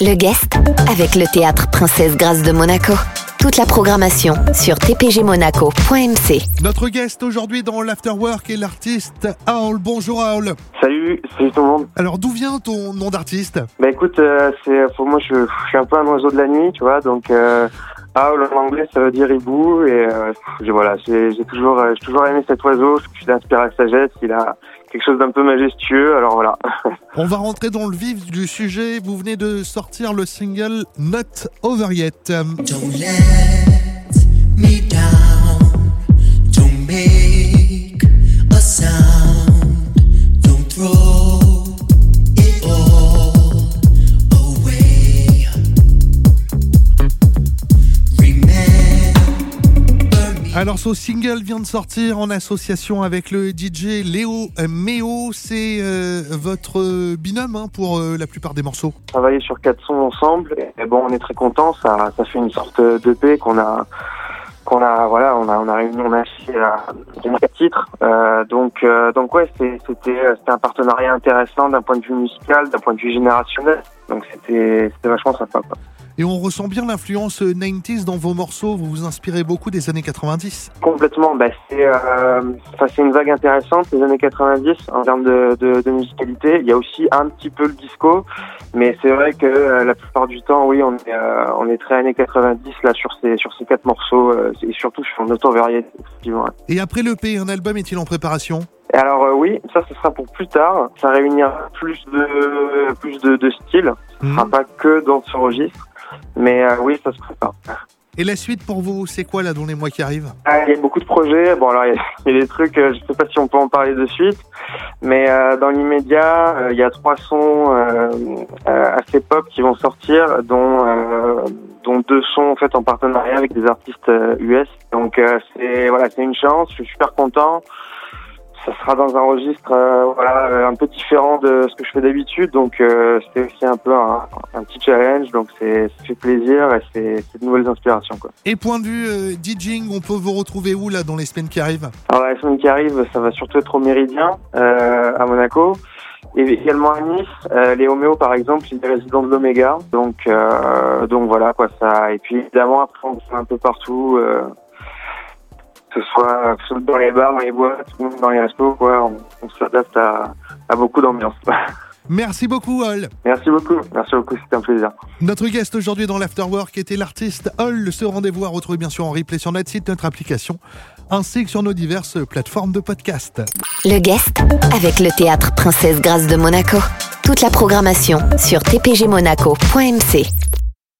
Le guest avec le théâtre Princesse Grâce de Monaco. Toute la programmation sur tpgmonaco.mc. Notre guest aujourd'hui dans l'Afterwork est l'artiste Aul. Bonjour Aul. Salut, salut tout le monde. Alors d'où vient ton nom d'artiste? Bah écoute, euh, c'est pour moi je, je suis un peu un oiseau de la nuit, tu vois, donc euh, Owl en anglais ça veut dire hibou et euh, j'ai- voilà, j'ai j'ai toujours euh, j'ai toujours aimé cet oiseau, je suis d'inspirer la sagesse, il a quelque chose d'un peu majestueux, alors voilà. On va rentrer dans le vif du sujet. Vous venez de sortir le single Not Over Yet. Don't Alors ce single vient de sortir en association avec le DJ Léo Méo. C'est euh, votre binôme hein, pour euh, la plupart des morceaux. Travailler sur quatre sons ensemble, et bon on est très content, ça ça fait une sorte d'EP qu'on a qu'on a voilà on a on a réuni on a à quatre titres Euh, donc euh, donc ouais c'était c'était un partenariat intéressant d'un point de vue musical d'un point de vue générationnel donc c'était c'était vachement sympa quoi. Et on ressent bien l'influence euh, 90s dans vos morceaux. Vous vous inspirez beaucoup des années 90. complètement bah c'est euh, une vague intéressante les années 90 en termes de, de, de musicalité il y a aussi un petit peu le disco mais c'est vrai que euh, la plupart du temps oui on est euh, on est très années 90 là sur ces sur ces quatre morceaux euh, et surtout sur notre variété effectivement. Et après l'EP, un album est-il en préparation? Alors euh, oui, ça ce sera pour plus tard. Ça réunira plus de plus de, de styles. Ce Mhm. sera pas que dans ce registre. Mais euh, oui, ça se prépare. Et la suite pour vous, c'est quoi là dans les mois qui arrivent? Ah, Il y a beaucoup de projets. Bon alors il y a, il y a des trucs. euh, je sais pas si on peut en parler de suite. Mais euh, dans l'immédiat, euh, il y a trois sons assez pop qui vont sortir, dont dont deux sons en fait en partenariat avec des artistes US. Donc c'est voilà, c'est une chance. Je suis super content. Ça sera dans un registre euh, voilà un peu différent de ce que je fais d'habitude. Donc euh, c'est aussi un peu un, un petit challenge. Donc c'est ça fait plaisir et c'est de nouvelles inspirations quoi. Et point de vue euh, DJing, on peut vous retrouver où là dans les semaines qui arrivent? Alors la semaine qui arrive, ça va surtout être au Méridien, euh, à Monaco. Et également à Nice, euh, les par exemple, il est résident de l'Oméga. Donc euh, donc voilà quoi ça. Et puis évidemment après on fait un peu partout, euh, que ce soit, dans les bars, dans les boîtes, dans les restos, quoi. On, on s'adapte à, à beaucoup d'ambiance. Merci beaucoup, Hall. Merci beaucoup, merci beaucoup, c'était un plaisir. Notre guest aujourd'hui dans l'Afterwork était l'artiste Hall. Ce rendez-vous à retrouver bien sûr en replay sur notre site, notre application, ainsi que sur nos diverses plateformes de podcast. Le guest avec le théâtre Princesse Grâce de Monaco. Toute la programmation sur tpgmonaco.mc.